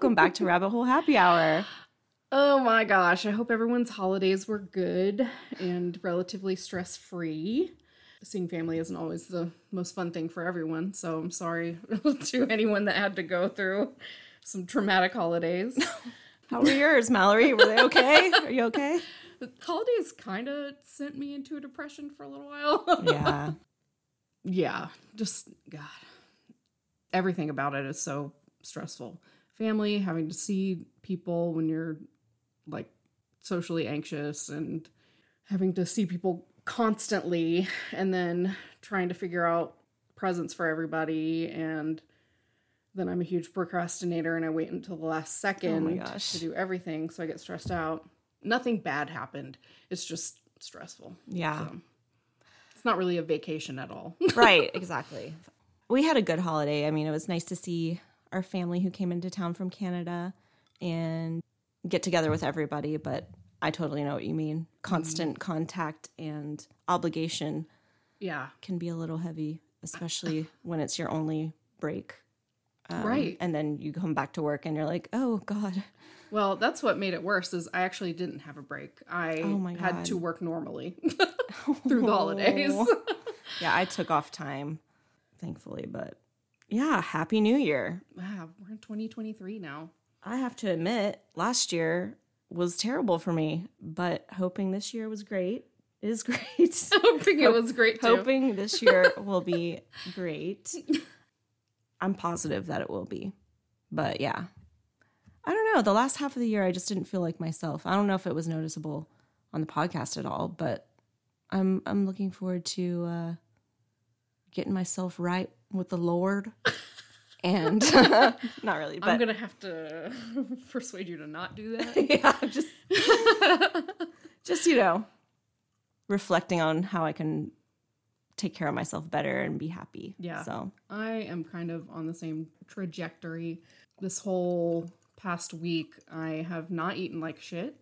been a while. Welcome back to Rabbit Hole Happy Hour. Oh my gosh, I hope everyone's holidays were good and relatively stress free. Seeing family isn't always the most fun thing for everyone, so I'm sorry to anyone that had to go through some traumatic holidays. How were yours, Mallory? Were they okay? Are you okay? The holidays kind of sent me into a depression for a little while. Yeah. yeah, just God. Everything about it is so stressful. Family, having to see people when you're like socially anxious and having to see people constantly and then trying to figure out presents for everybody and then I'm a huge procrastinator and I wait until the last oh second gosh. to do everything so I get stressed out. Nothing bad happened. It's just stressful. Yeah. So, it's not really a vacation at all. right, exactly. We had a good holiday. I mean, it was nice to see our family who came into town from Canada and get together with everybody, but I totally know what you mean. Constant contact and obligation yeah. can be a little heavy, especially when it's your only break. Um, Right. And then you come back to work and you're like, oh, God. Well, that's what made it worse is I actually didn't have a break. I Oh had to work normally through the holidays. yeah, I took off time, thankfully, but yeah, Happy New Year. wow, we're in 2023 now. I have to admit, last year was terrible for me, but hoping this year was great is great. Hoping it was great too. hoping this year will be great. I'm positive that it will be. But yeah. I don't know. The last half of the year I just didn't feel like myself. I don't know if it was noticeable on the podcast at all, but I'm I'm looking forward to uh getting myself right with the Lord. And not really, but I'm gonna have to persuade you to not do that. yeah, just just you know, reflecting on how I can take care of myself better and be happy. Yeah. So I am kind of on the same trajectory. This whole past week, I have not eaten like shit,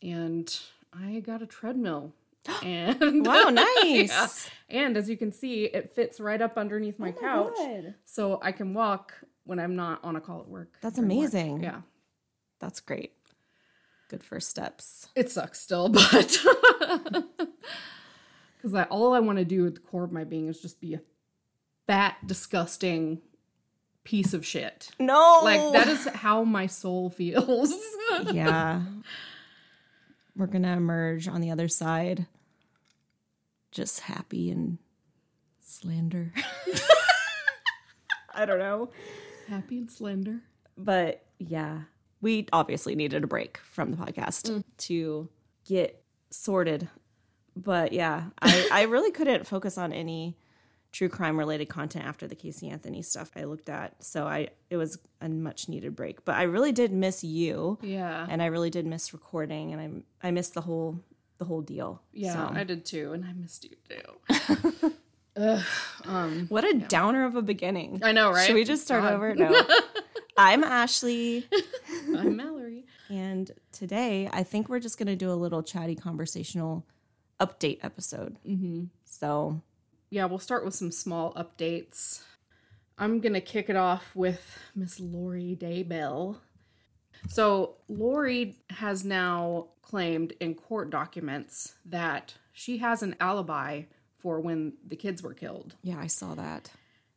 and I got a treadmill. And wow, Yeah. nice. And as you can see, it fits right up underneath my oh couch, so I can walk when I'm not on a call at work. That's during work. amazing. Yeah, That's great. Good first steps. it sucks still, but because I, all I want to do at the core of my being is just be a fat, disgusting piece of shit. No, Like that is how my soul feels. yeah. We're gonna emerge on the other side, just happy and slender. I don't know. Happy and slender. but yeah, we obviously needed a break from the podcast Mm. to get sorted. But yeah, I, I really couldn't focus on any true crime related content after the Casey Anthony stuff I looked at. So I it was a much needed break. But I really did miss you. Yeah. And I really did miss recording and I I missed the whole the whole deal. yeah, So- I did too, and I missed you too. Ugh, um, What a downer of a beginning. I know, right? Should we just start God. over? No. I'm Ashley. I'm Mallory. And today, I think we're just going to do a little chatty conversational update episode. Mm-hmm. So, Yeah, we'll start with some small updates. I'm gonna kick it off with Miss Lori Daybell. So Lori has now claimed in court documents that she has an alibi for when the kids were killed. yeah, I saw that.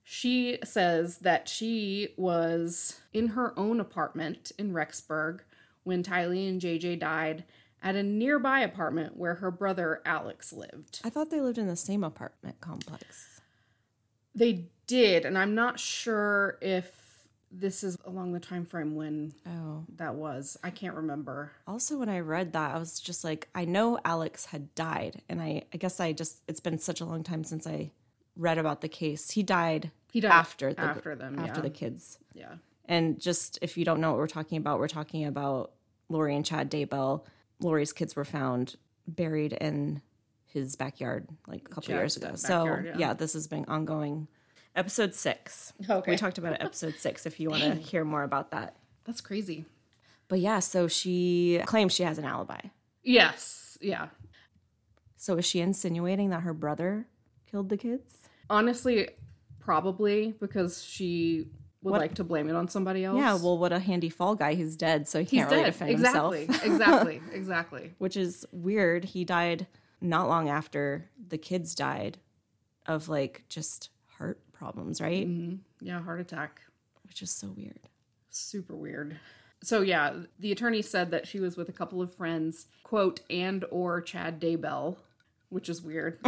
She says that she was in her own apartment in Rexburg when Tylee and JJ died at a nearby apartment where her brother Alex lived. I thought they lived in the same apartment complex. They did, and I'm not sure if this is along the time frame when Oh. that was. I can't remember. Also, when I read that, I was just like, I know Alex had died. And I, I guess I just, it's been such a long time since I read about the case. He died, He died after the, after them, after yeah. the kids. Yeah. And just if you don't know what we're talking about, we're talking about Lori and Chad Daybell. Lori's kids were found buried in his backyard like a couple years ago. backyard, so yeah. yeah. this has been ongoing. Episode six. Okay. We talked about it episode six if you want to hear more about that. That's crazy. But yeah, so she claims she has an alibi. Yes. Yeah. So is she insinuating that her brother killed the kids? Honestly, probably because she would What- like to blame it on somebody else. Yeah, well, what a handy fall guy. He's dead, so he he's can't really dead. defend exactly. himself. exactly. Exactly. Which is weird. He died not long after the kids died of like just heart problems, right? Mhm. Yeah, heart attack. Which is so weird. super weird so yeah the attorney said that she was with a couple of friends quote and or chad daybell which is weird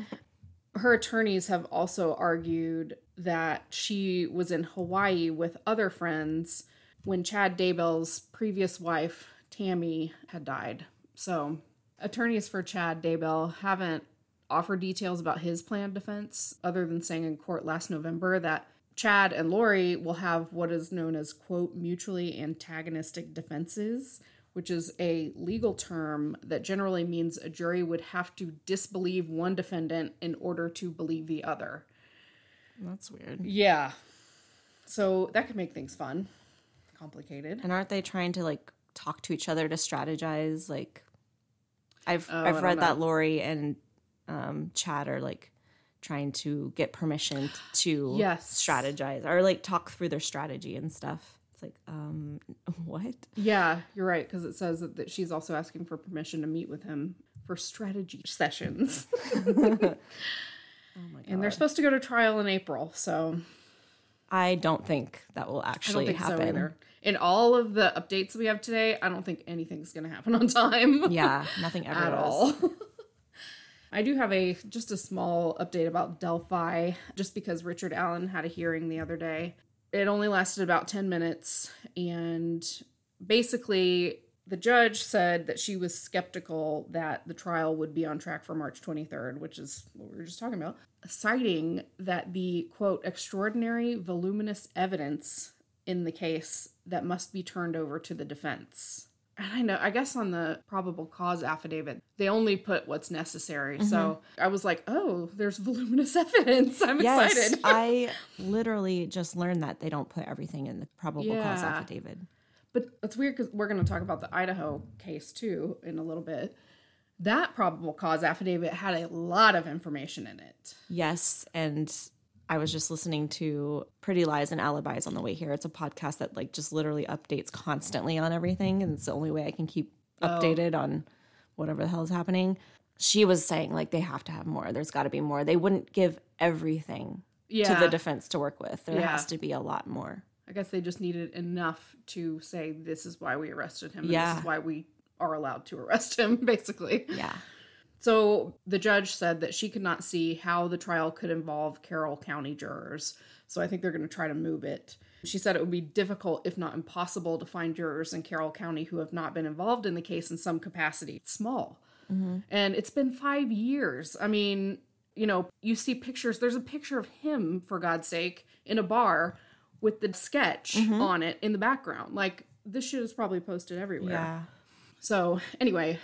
her attorneys have also argued that she was in hawaii with other friends when chad daybell's previous wife tammy had died so attorneys for chad daybell haven't offered details about his planned defense other than saying in court last november that Chad and Lori will have what is known as, quote, mutually antagonistic defenses, which is a legal term that generally means a jury would have to disbelieve one defendant in order to believe the other. That's weird. Yeah. So that could make things fun, complicated. And aren't they trying to like talk to each other to strategize? Like, I've Oh, I've read that Lori and um, Chad are like trying to get permission to Yes. strategize or like talk through their strategy and stuff. It's like, um, what? Yeah, you're right, because it says that she's also asking for permission to meet with him for strategy sessions. Oh my god! and they're supposed to go to trial in April, so I don't think that will actually happen. so either. In all of the updates we have today, I don't think anything's going to happen on time Yeah, nothing ever at does. all. I do have a just a small update about Delphi, just because Richard Allen had a hearing the other day. It only lasted about 10 minutes, and basically, the judge said that she was skeptical that the trial would be on track for March 23rd, which is what we were just talking about, citing that the quote, extraordinary voluminous evidence in the case that must be turned over to the defense. And I know, I guess on the probable cause affidavit, they only put what's necessary. Mm-hmm. So I was like, oh, there's voluminous evidence. I'm Yes, excited. I literally just learned that they don't put everything in the probable cause affidavit. But it's weird because we're going to talk about the Idaho case too in a little bit. That probable cause affidavit had a lot of information in it. Yes, and I was just listening to Pretty Lies and Alibis on the way here. It's a podcast that like just literally updates constantly on everything, and it's the only way I can keep Oh. updated on whatever the hell is happening. She was saying like they have to have more. There's got to be more. They wouldn't give everything Yeah. to the defense to work with. There Yeah. has to be a lot more. I guess they just needed enough to say this is why we arrested him. And Yeah. This is why we are allowed to arrest him, basically. Yeah. So the judge said that she could not see how the trial could involve Carroll County jurors. So I think they're going to try to move it. She said it would be difficult, if not impossible, to find jurors in Carroll County who have not been involved in the case in some capacity. It's small. Mm-hmm. And it's been five years. I mean, you know, you see pictures. There's a picture of him, for God's sake, in a bar with the sketch mm-hmm. on it in the background. Like, this shit is probably posted everywhere. Yeah. So, anyway,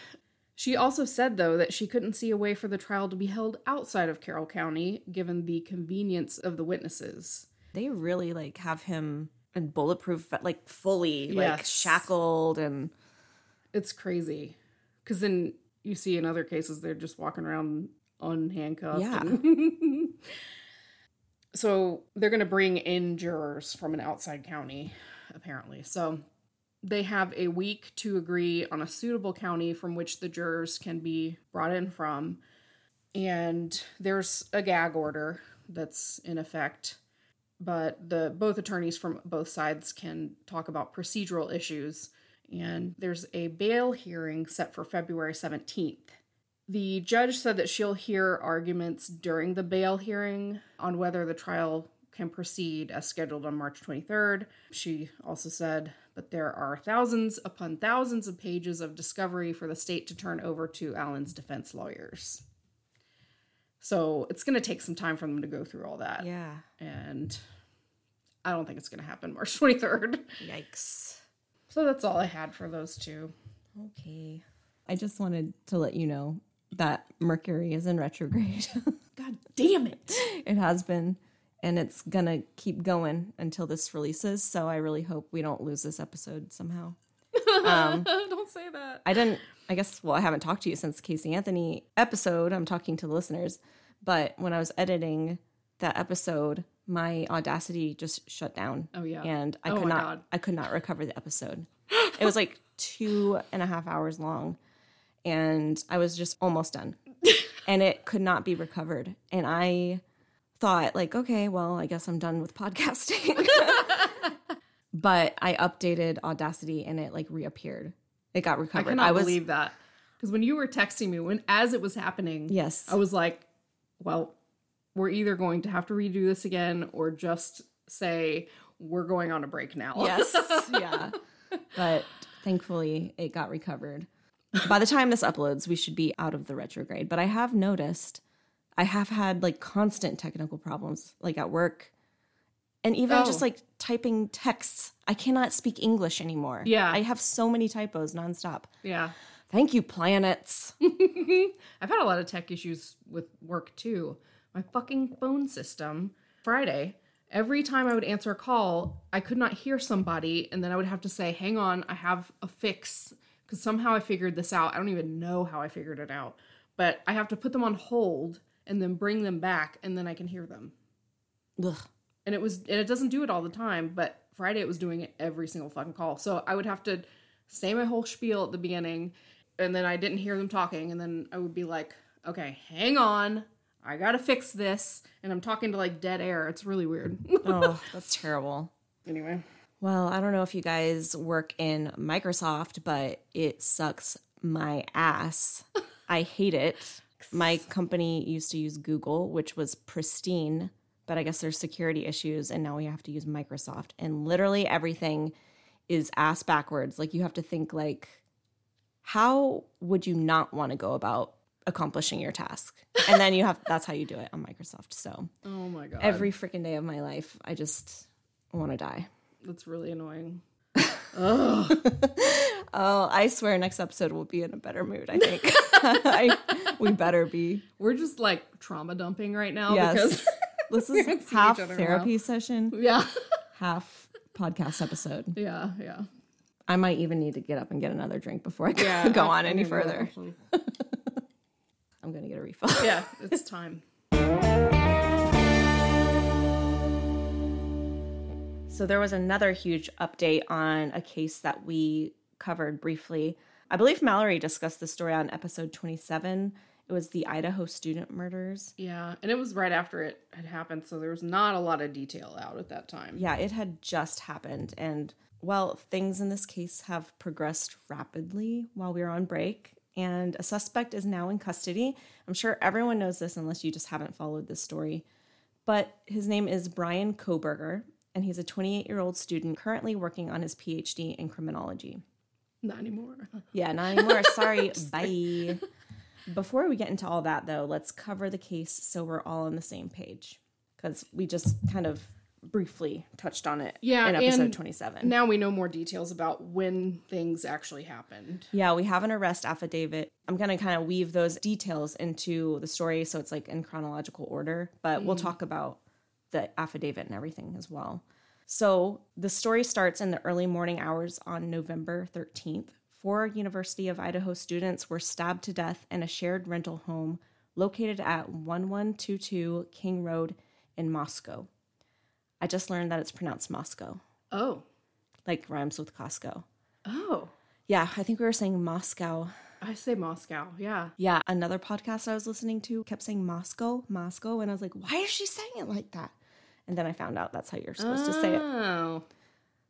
she also said, though, that she couldn't see a way for the trial to be held outside of Carroll County, given the convenience of the witnesses. They really like have him in bulletproof, like fully like shackled and It's crazy. Because then you see in other cases, they're just walking around unhandcuffed. Yeah. and- so, they're going to bring in jurors from an outside county, apparently. So, they have a week to agree on a suitable county from which the jurors can be brought in from. And there's a gag order that's in effect. But the both attorneys from both sides can talk about procedural issues. And there's a bail hearing set for February 17th. The judge said that she'll hear arguments during the bail hearing on whether the trial can proceed as scheduled on March 23rd. She also said, but there are thousands upon thousands of pages of discovery for the state to turn over to Allen's defense lawyers. So it's going to take some time for them to go through all that. yeah. And I don't think it's going to happen March 23rd. Yikes. So that's all I had for those two. Okay. I just wanted to let you know that Mercury is in retrograde. God damn it. it has been, and it's gonna keep going until this releases. So I really hope we don't lose this episode somehow. Um, don't say that. I didn't. I guess. Well, I haven't talked to you since Casey Anthony episode. I'm talking to the listeners, but when I was editing that episode, my Audacity just shut down. Oh, yeah. and I Oh, could not. God. I could not recover the episode. it was like two and a half hours long, and I was just almost done, and it could not be recovered. And I thought, like, okay, well, I guess I'm done with podcasting. but I updated Audacity, and it like reappeared. It got recovered. I cannot was believe that. Because when you were texting me, when as it was happening, yes. I was like, well, we're either going to have to redo this again or just say we're going on a break now. Yes. yeah. But thankfully, it got recovered. By the time this uploads, we should be out of the retrograde. But I have noticed I have had like constant technical problems, like at work. And even Oh. just like typing texts. I cannot speak English anymore. Yeah. I have so many typos nonstop. yeah. Thank you, planets. I've had a lot of tech issues with work too. My fucking phone system, Friday, every time I would answer a call, I could not hear somebody, and then I would have to say, Hang on, I have a fix. Because somehow I figured this out. I don't even know how I figured it out. But I have to put them on hold and then bring them back, and then I can hear them. Ugh. And it was, and it doesn't do it all the time, but Friday it was doing it every single fucking call. So I would have to say my whole spiel at the beginning, and then I didn't hear them talking, and then I would be like, okay, hang on. I gotta fix this. And I'm talking to like dead air. It's really weird. Oh, that's terrible. anyway. Well, I don't know if you guys work in Microsoft, but it sucks my ass. I hate it. My company used to use Google, which was pristine, but I guess there's security issues, and now we have to use Microsoft. And literally everything is ass backwards. Like you have to think like, how would you not want to go about accomplishing your task? And then you have that's how you do it on Microsoft. So Oh my god. every freaking day of my life, I just want to die. That's really annoying. Oh, I swear next episode we'll be in a better mood, I think. I, we better be. We're just like trauma dumping right now Yes. because This is half therapy session, Yeah. half podcast episode. Yeah, yeah. I might even need to get up and get another drink before I Yeah. go I- on I any further. I'm going to get a refill. Yeah, it's time. So there was another huge update on a case that we covered briefly. I believe Mallory discussed the story on episode 27. It was the Idaho student murders. Yeah, and it was right after it had happened, so there was not a lot of detail out at that time. Yeah, it had just happened. And well, things in this case have progressed rapidly while we were on break. And a suspect is now in custody. I'm sure everyone knows this unless you just haven't followed this story. But his name is Brian Kohberger, and he's a 28 year old student currently working on his PhD in criminology. Not anymore. Yeah, not anymore. Sorry. Bye. Before we get into all that, though, let's cover the case so we're all on the same page. Because we just kind of briefly touched on it Yeah, in episode and 27. Now we know more details about when things actually happened. Yeah, we have an arrest affidavit. I'm going to kind of weave those details into the story so it's like in chronological order, but we'll mm. talk about the affidavit and everything as well. So the story starts in the early morning hours on November 13th. Four University of Idaho students were stabbed to death in a shared rental home located at 1122 King Road in Moscow. I just learned that it's pronounced Moscow, Oh. like rhymes with Costco. Oh. Yeah, I think we were saying Moscow. I say Moscow. Yeah. Yeah, another podcast I was listening to kept saying Moscow, Moscow, and I was like, why is she saying it like that? And then I found out that's how you're supposed to say it. Oh.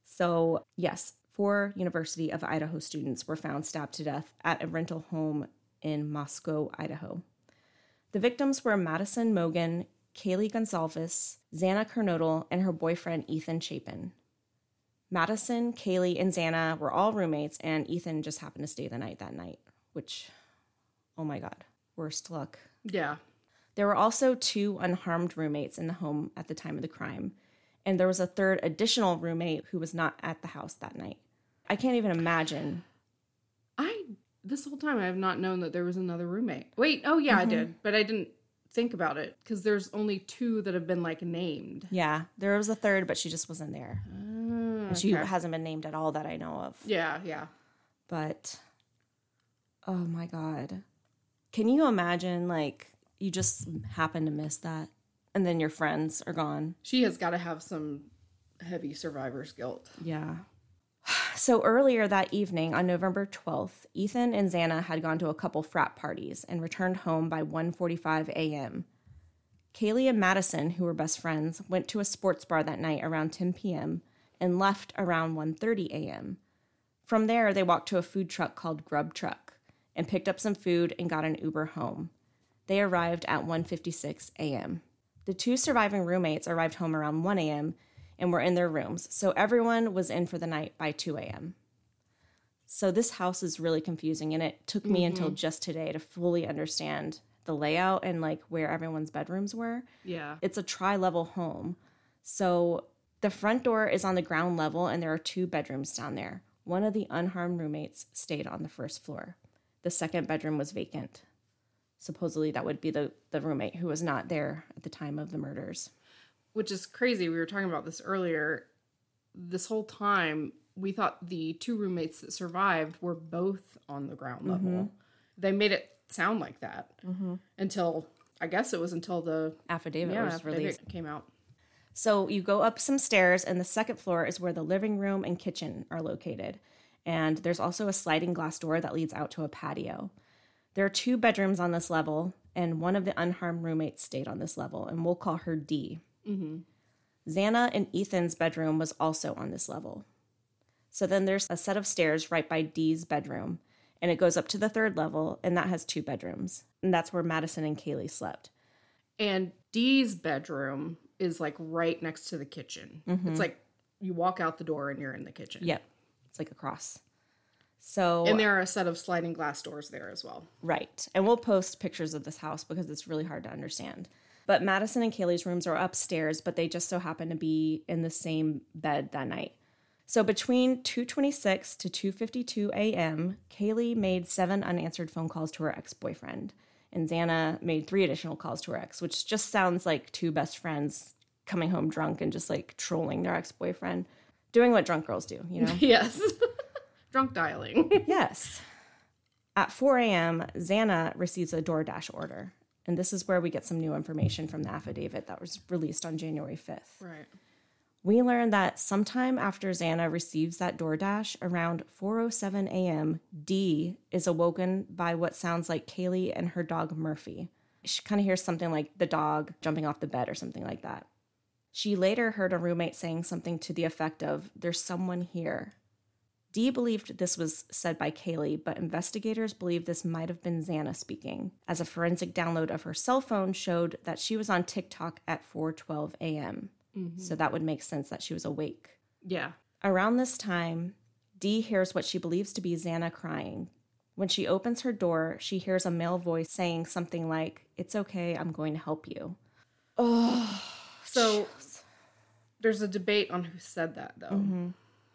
So, yes, four University of Idaho students were found stabbed to death at a rental home in Moscow, Idaho. The victims were Madison Mogen, Kaylee Goncalves, Xana Kernodle, and her boyfriend Ethan Chapin. Madison, Kaylee, and Xana were all roommates, and Ethan just happened to stay the night that night, which, oh my God, worst luck. Yeah. There were also two unharmed roommates in the home at the time of the crime, and there was a third additional roommate who was not at the house that night. I can't even imagine. I this whole time I have not known that there was another roommate. Wait, oh yeah, I mm-hmm. did, but I didn't think about it because there's only two that have been like named. Yeah, there was a third, but she just wasn't there. Ah, and she hasn't been named at all that I know of. Yeah, yeah. But oh my god. Can you imagine like you just happen to miss that? and then your friends are gone. She has got to have some heavy survivor's guilt. Yeah. So earlier that evening on November 12th, Ethan and Xana had gone to a couple frat parties and returned home by 1:45 a.m. Kaylee and Madison, who were best friends, went to a sports bar that night around 10 p.m. and left around 1:30 a.m. From there, they walked to a food truck called Grub Truck and picked up some food and got an Uber home. They arrived at 1:56 a.m. The two surviving roommates arrived home around 1 a.m. and were in their rooms, so everyone was in for the night by 2 a.m. So this house is really confusing, and it took me until mm-hmm. just today to fully understand the layout and like where everyone's bedrooms were. Yeah. It's a tri level home. So the front door is on the ground level, and there are two bedrooms down there. One of the unharmed roommates stayed on the first floor. The second bedroom was vacant. Supposedly, that would be the, the roommate who was not there at the time of the murders. Which is crazy. We were talking about this earlier. This whole time, we thought the two roommates that survived were both on the ground level. Mm-hmm. They made it sound like that mm-hmm. until I guess it was until the Affidavit yeah, was affidavit released. came out. So you go up some stairs, and the second floor is where the living room and kitchen are located. And there's also a sliding glass door that leads out to a patio. There are two bedrooms on this level, and one of the unharmed roommates stayed on this level, and we'll call her D. Mm-hmm. Xana and Ethan's bedroom was also on this level. So then there's a set of stairs right by D's bedroom, and it goes up to the third level, and that has two bedrooms. And that's where Madison and Kaylee slept. And Dee's bedroom is like right next to the kitchen. Mm-hmm. It's like you walk out the door and you're in the kitchen. Yep. It's like a cross. So And there are a set of sliding glass doors there as well. Right. And we'll post pictures of this house because it's really hard to understand. But Madison and Kaylee's rooms are upstairs, but they just so happen to be in the same bed that night. So between 2:26 to 2:52 a.m., Kaylee made seven unanswered phone calls to her ex-boyfriend, and Xana made three additional calls to her ex, which just sounds like two best friends coming home drunk and just like trolling their ex-boyfriend, doing what drunk girls do, you know? Yes. Drunk dialing. Yes. At 4 a.m., Xana receives a DoorDash order. And this is where we get some new information from the affidavit that was released on January 5th. right. We learn that sometime after Xana receives that DoorDash, around 4:07 a.m., Dee is awoken by what sounds like Kaylee and her dog Murphy. She kind of hears something like the dog jumping off the bed or something like that. She later heard a roommate saying something to the effect of, There's someone here. Dee believed this was said by Kaylee, but investigators believe this might have been Xana speaking, as a forensic download of her cell phone showed that she was on TikTok at 4:12 a.m. Mm-hmm. So that would make sense that she was awake. Yeah. Around this time, Dee hears what she believes to be Xana crying. When she opens her door, she hears a male voice saying something like, It's okay, I'm going to help you. Oh. So there's a debate on who said that though. Mm-hmm.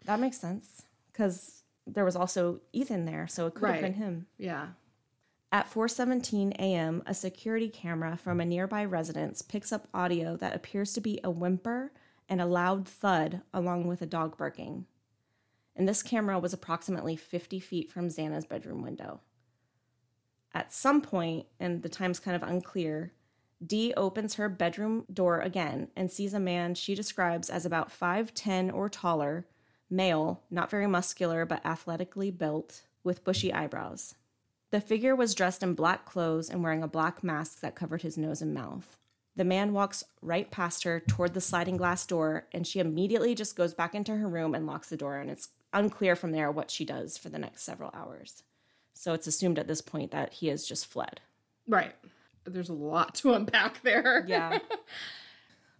That makes sense because there was also Ethan there, so it could have been him. Yeah. At 4:17 a.m., a security camera from a nearby residence picks up audio that appears to be a whimper and a loud thud along with a dog barking. And this camera was approximately 50 feet from Xana's bedroom window. At some point, and the time's kind of unclear, Dee opens her bedroom door again and sees a man she describes as about 5'10 or taller, male, not very muscular but athletically built, with bushy eyebrows. The figure was dressed in black clothes and wearing a black mask that covered his nose and mouth. The man walks right past her toward the sliding glass door, and she immediately just goes back into her room and locks the door. And it's unclear from there what she does for the next several hours. So it's assumed at this point that he has just fled. Right. There's a lot to unpack there. Yeah.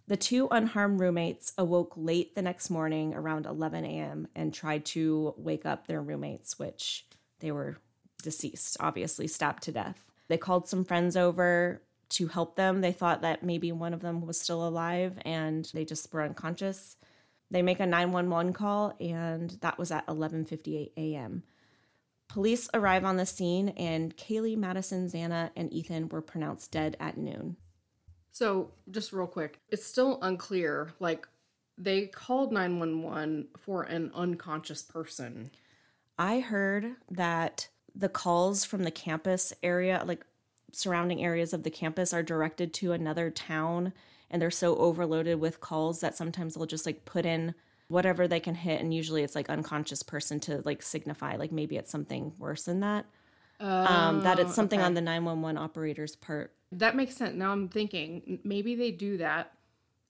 the two unharmed roommates awoke late the next morning around 11 a.m. and tried to wake up their roommates, which they were deceased, obviously stabbed to death. They called some friends over to help them. They thought that maybe one of them was still alive and they just were unconscious. They make a 911 call and that was at 11:58 a.m. Police arrive on the scene and Kaylee, Madison, Xana, and Ethan were pronounced dead at noon. So, just real quick, it's still unclear. Like, they called 911 for an unconscious person. I heard that the calls from the campus area, like surrounding areas of the campus, are directed to another town and they're so overloaded with calls that sometimes they'll just like put in whatever they can hit and usually it's like unconscious person to like signify like maybe it's something worse than that um that it's something Oh, okay. on the 911 operator's part That makes sense. Now I'm thinking maybe they do that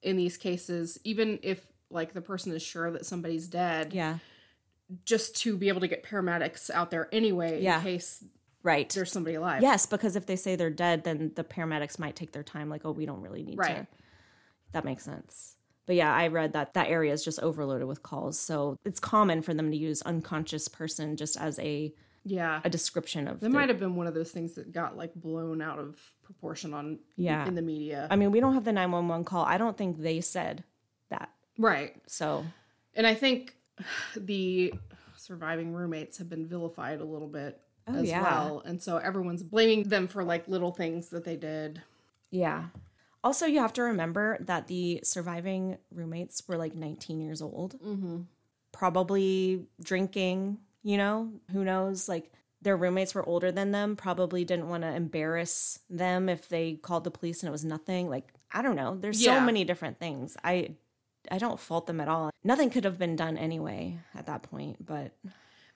in these cases, even if like the person is sure that somebody's dead, yeah just to be able to get paramedics out there anyway Yeah. in case right there's somebody alive. yes because if they say they're dead then the paramedics might take their time like oh we don't really need to that makes sense but yeah i read that that area is just overloaded with calls so it's common for them to use unconscious person just as a Yeah. a description of That might have been one of those things that got like blown out of proportion on Yeah. in the media. i mean we don't have the 911 call i don't think they said that right. so And I think the surviving roommates have been vilified a little bit Oh, as yeah. well. And so everyone's blaming them for like little things that they did. yeah also you have to remember that the surviving roommates were like 19 years old Mm-hmm. probably drinking, you know, who knows? Like their roommates were older than them, probably didn't want to embarrass them if they called the police and it was nothing. Like, I don't know. There's so many different things. I I don't fault them at all. Nothing could have been done anyway at that point, but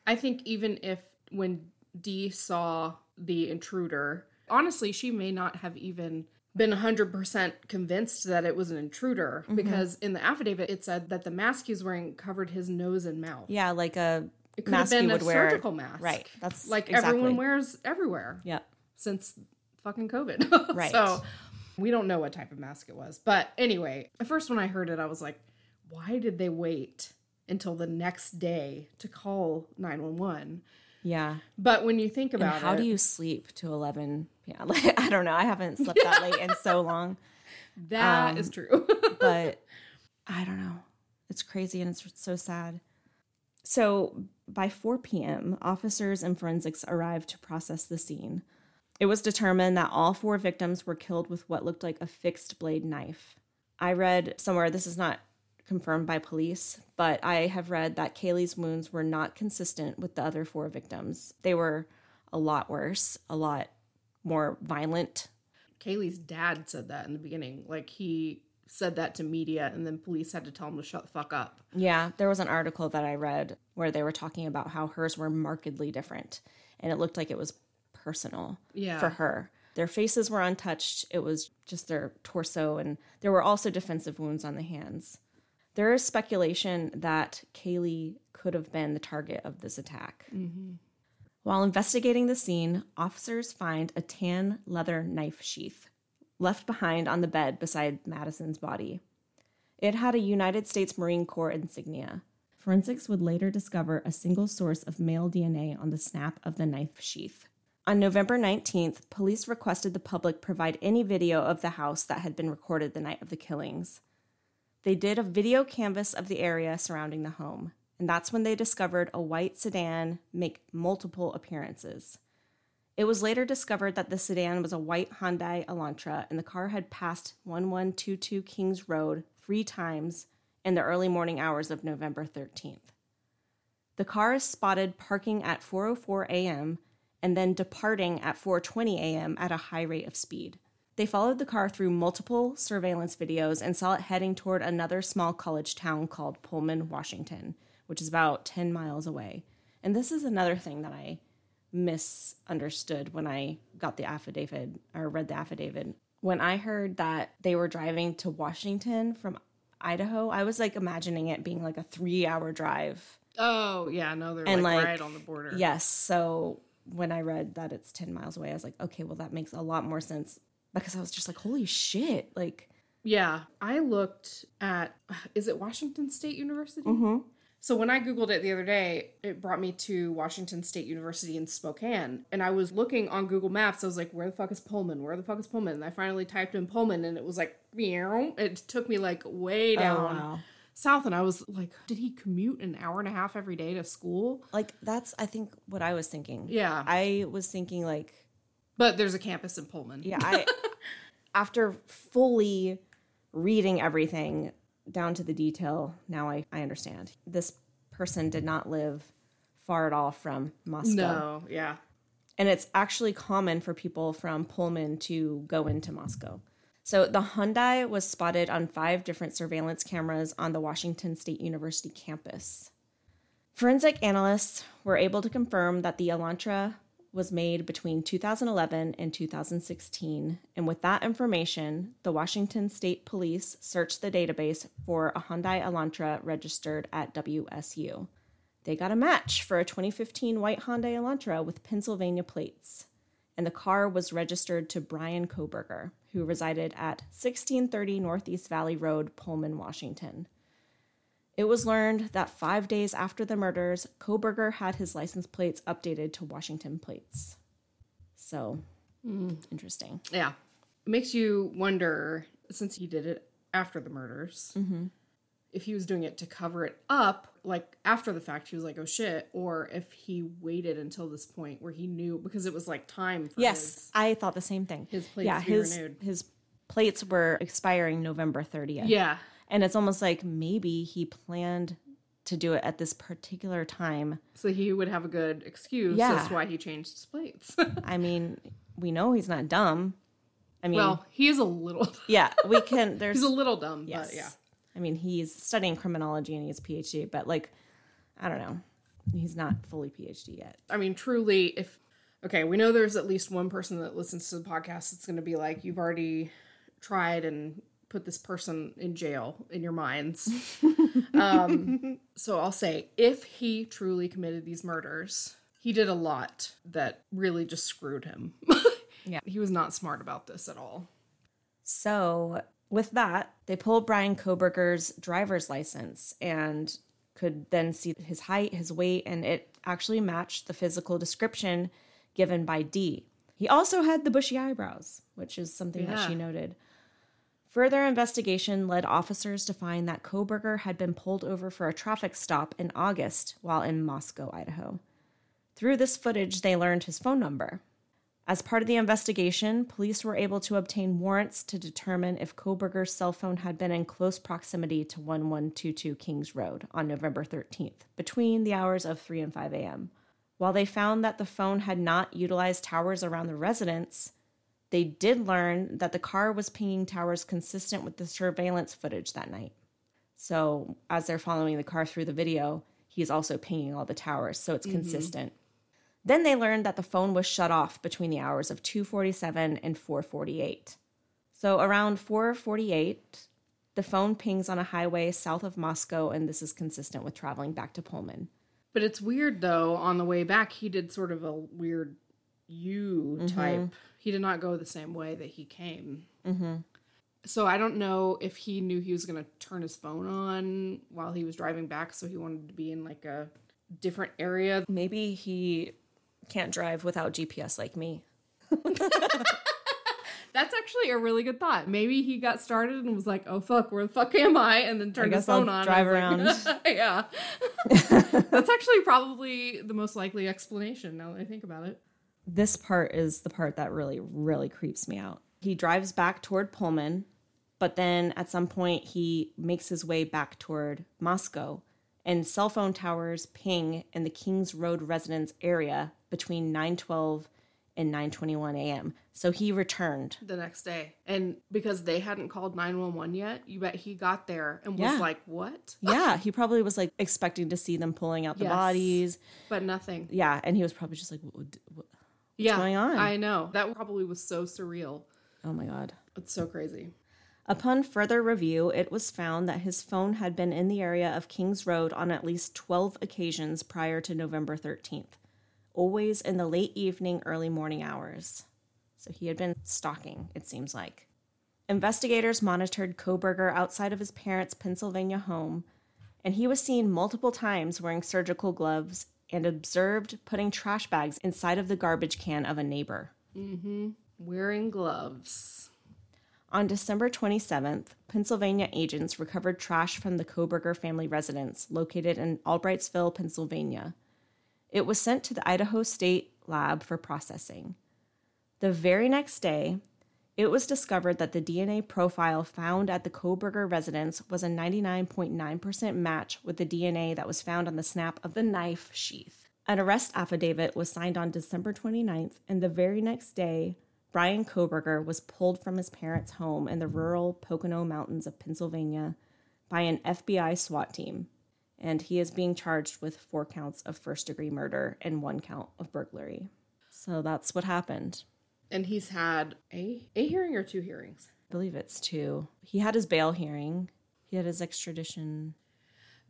I think even if when Dee saw the intruder, honestly, she may not have even been 100% convinced that it was an intruder Mm-hmm. because in the affidavit it said that the mask he was wearing covered his nose and mouth. yeah, like a It could have mask you been a wear. surgical mask. Right. That's like exactly. everyone wears everywhere Yeah. since fucking COVID. Right. so we don't know what type of mask it was. But anyway, at first when I heard it, I was like, why did they wait until the next day to call 911? Yeah. But when you think And about how it, do you sleep to 11? Yeah, like I don't know. I haven't slept that late in so long. that um, is true. but I don't know. It's crazy and it's so sad. So by 4 p.m., officers and forensics arrived to process the scene. It was determined that all four victims were killed with what looked like a fixed blade knife. I read somewhere, this is not confirmed by police, but I have read that Kaylee's wounds were not consistent with the other four victims. They were a lot worse, a lot more violent. Kaylee's dad said that in the beginning. Like he said that to media and then police had to tell him to shut the fuck up. Yeah, there was an article that I read where they were talking about how hers were markedly different and it looked like it was personal Yeah. for her. Their faces were untouched, it was just their torso, and there were also defensive wounds on the hands. There is speculation that Kaylee could have been the target of this attack. Mm-hmm. While investigating the scene, officers find a tan leather knife sheath left behind on the bed beside Madison's body. It had a United States Marine Corps insignia. Forensics would later discover a single source of male DNA on the snap of the knife sheath. On November 19th, police requested the public provide any video of the house that had been recorded the night of the killings. They did a video canvas of the area surrounding the home, and that's when they discovered a white sedan make multiple appearances. It was later discovered that the sedan was a white Hyundai Elantra and the car had passed 1122 Kings Road three times in the early morning hours of November 13th. The car is spotted parking at 4:04 a.m. and then departing at 4:20 a.m. at a high rate of speed. They followed the car through multiple surveillance videos and saw it heading toward another small college town called Pullman, Washington, which is about 10 miles away. And this is another thing that I misunderstood when I got the affidavit or read the affidavit. When I heard that they were driving to Washington from Idaho, I was like imagining it being like a three hour drive. Oh, yeah, no, they're And, like, like, right on the border. Yes. So when I read that it's 10 miles away, I was like, okay, well, that makes a lot more sense because I was just like, holy shit. Like, Yeah, I looked at is it Washington State University? mm-hmm. So when I googled it the other day, it brought me to Washington State University in Spokane, and I was looking on Google Maps. I was like, "Where the fuck is Pullman? Where the fuck is Pullman?" And I finally typed in Pullman, and it was like, meow. It took me like way oh, down Oh, wow. south, and I was like, "Did he commute an hour and a half every day to school?" Like, that's, I think, what I was thinking. Yeah, I was thinking, like, but there's a campus in Pullman. yeah, I, after fully reading everything down to the detail, now I, I understand. This person did not live far at all from Moscow. no, yeah, And it's actually common for people from Pullman to go into Moscow. So the Hyundai was spotted on five different surveillance cameras on the Washington State University campus. Forensic analysts were able to confirm that the Elantra was made between 2011 and 2016, and with that information, the Washington State Police searched the database for a Hyundai Elantra registered at WSU. They got a match for a 2015 white Hyundai Elantra with Pennsylvania plates, and the car was registered to Brian Kohberger, who resided at 1630 Northeast Valley Road, Pullman, Washington. It was learned that five days after the murders, Kohberger had his license plates updated to Washington plates. So, mm. interesting. Yeah. It makes you wonder, since he did it after the murders, mm-hmm. if he was doing it to cover it up, like after the fact, he was like, oh shit, or if he waited until this point where he knew, because it was like time for Yes, I thought the same thing. his, his plates yeah, his renewed. his plates were expiring November 30th. Yeah. And it's almost like maybe he planned to do it at this particular time. So he would have a good excuse Yeah. as to why he changed his plates. I mean, we know he's not dumb. I mean, well, he is a little, yeah, we can there's he's a little dumb, yes. but yeah. I mean, he's studying criminology and he has a PhD, but like I don't know. He's not fully PhD yet. I mean, truly, if okay, we know there's at least one person that listens to the podcast that's going to be like, you've already tried and put this person in jail in your minds. um, so I'll say, if he truly committed these murders, he did a lot that really just screwed him. Yeah. he was not smart about this at all. So, with that, they pulled Brian Kohberger's driver's license and could then see his height, his weight, and it actually matched the physical description given by D. He also had the bushy eyebrows, which is something that she noted. Further investigation led officers to find that Kohberger had been pulled over for a traffic stop in August while in Moscow, Idaho. Through this footage, they learned his phone number. As part of the investigation, police were able to obtain warrants to determine if Kohberger's cell phone had been in close proximity to 1122 Kings Road on November 13th, between the hours of 3 and 5 a.m. While they found that the phone had not utilized towers around the residence, they did learn that the car was pinging towers consistent with the surveillance footage that night. So, as they're following the car through the video, he's also pinging all the towers, so it's mm-hmm. consistent. Then they learned that the phone was shut off between the hours of 2:47 and 4:48. So around 4:48, the phone pings on a highway south of Moscow and this is consistent with traveling back to Pullman. But it's weird though. On the way back, he did sort of a weird U type. He did not go the same way that he came. Mm-hmm. So I don't know if he knew he was going to turn his phone on while he was driving back, so he wanted to be in like a different area. Maybe he can't drive without GPS like me. That's actually a really good thought. Maybe he got started and was like, "Oh fuck, where the fuck am I?" And then turned his guess I'll phone on. drive and was like- yeah, that's actually probably the most likely explanation. Now that I think about it. This part is the part that really, really creeps me out. He drives back toward Pullman, but then at some point he makes his way back toward Moscow, and cell phone towers ping in the Kings Road residence area between 9:12 and 9:21 a.m. So he returned. the next day. And because they hadn't called 911 yet, you bet he got there and was Yeah. like, what? Yeah, he probably was like expecting to see them pulling out the Yes. bodies. But nothing. Yeah, and he was probably just like, "What- what- yeah. going on? I know. That probably was so surreal. "Oh my god." It's so crazy. Upon further review, it was found that his phone had been in the area of Kings Road on at least 12 occasions prior to November 13th, always in the late evening, early morning hours. So he had been stalking, it seems like. Investigators monitored Kohberger outside of his parents' Pennsylvania home, and he was seen multiple times wearing surgical gloves and observed putting trash bags inside of the garbage can of a neighbor. Mm-hmm. Wearing gloves. On December 27th, Pennsylvania agents recovered trash from the Kohberger family residence located in Albrightsville, Pennsylvania. It was sent to the Idaho State Lab for processing. The very next day, it was discovered that the DNA profile found at the Kohberger residence was a 99.9% match with the DNA that was found on the snap of the knife sheath. An arrest affidavit was signed on December 29th, and the very next day, Brian Kohberger was pulled from his parents' home in the rural Pocono Mountains of Pennsylvania by an FBI SWAT team, and he is being charged with four counts of first degree murder and one count of burglary. So that's what happened. And he's had a a hearing or two hearings. I believe it's two. He had his bail hearing, he had his extradition.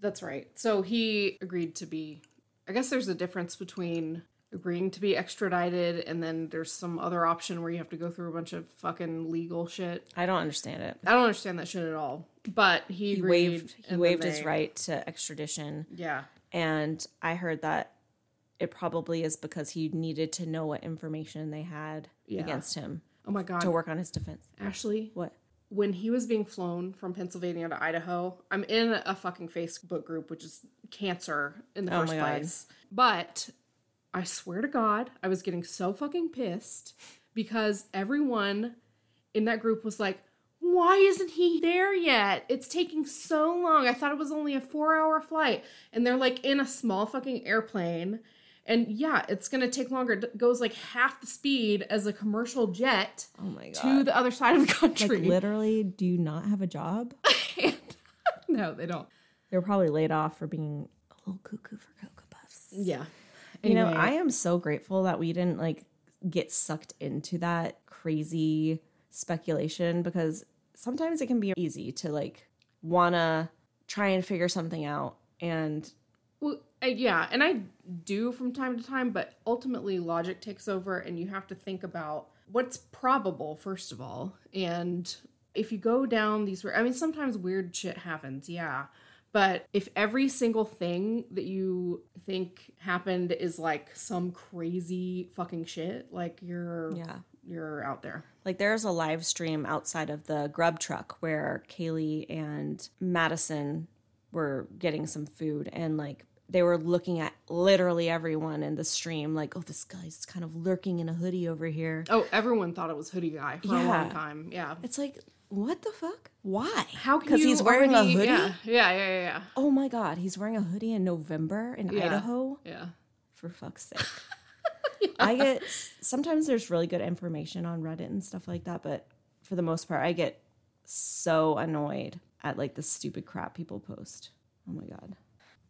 That's right. So he agreed to be. I guess there's a difference between agreeing to be extradited and then there's some other option where you have to go through a bunch of fucking legal shit. I don't understand it. I don't understand that shit at all. But he, He waived he waived his right to extradition. Yeah. And I heard that it probably is because he needed to know what information they had Yeah. against him Oh my god. to work on his defense. Ashley, What? when he was being flown from Pennsylvania to Idaho, I'm in a fucking Facebook group, which is cancer in the Oh first my God. place. But I swear to God, I was getting so fucking pissed because everyone in that group was like, why isn't he there yet? It's taking so long. I thought it was only a four hour flight. And they're like in a small fucking airplane. And yeah, it's going to take longer. It goes like half the speed as a commercial jet Oh my god. to the other side of the like country. literally, do you not have a job? no, they don't. They're probably laid off for being a little cuckoo for cocoa puffs. Yeah. You know, I am so grateful that we didn't like get sucked into that crazy speculation because sometimes it can be easy to like wanna try and figure something out and well, yeah, and I do from time to time, but ultimately logic takes over, and you have to think about what's probable first of all. And if you go down these, I mean, sometimes weird shit happens, yeah. But if every single thing that you think happened is like some crazy fucking shit, like you're yeah. you're out there. Like there's a live stream outside of the grub truck where Kaylee and Madison were getting some food and like they were looking at literally everyone in the stream like, oh, this guy's kind of lurking in a hoodie over here. Oh, everyone thought it was hoodie guy for a Yeah. long time. Yeah. It's like, what the fuck? Why? How can Because he's wearing already- a hoodie? Yeah, yeah, yeah, yeah, yeah. Oh my god, he's wearing a hoodie in November in Yeah. Idaho? yeah. For fuck's sake. I get sometimes there's really good information on Reddit and stuff like that, but for the most part, I get so annoyed at like the stupid crap people post. Oh my god.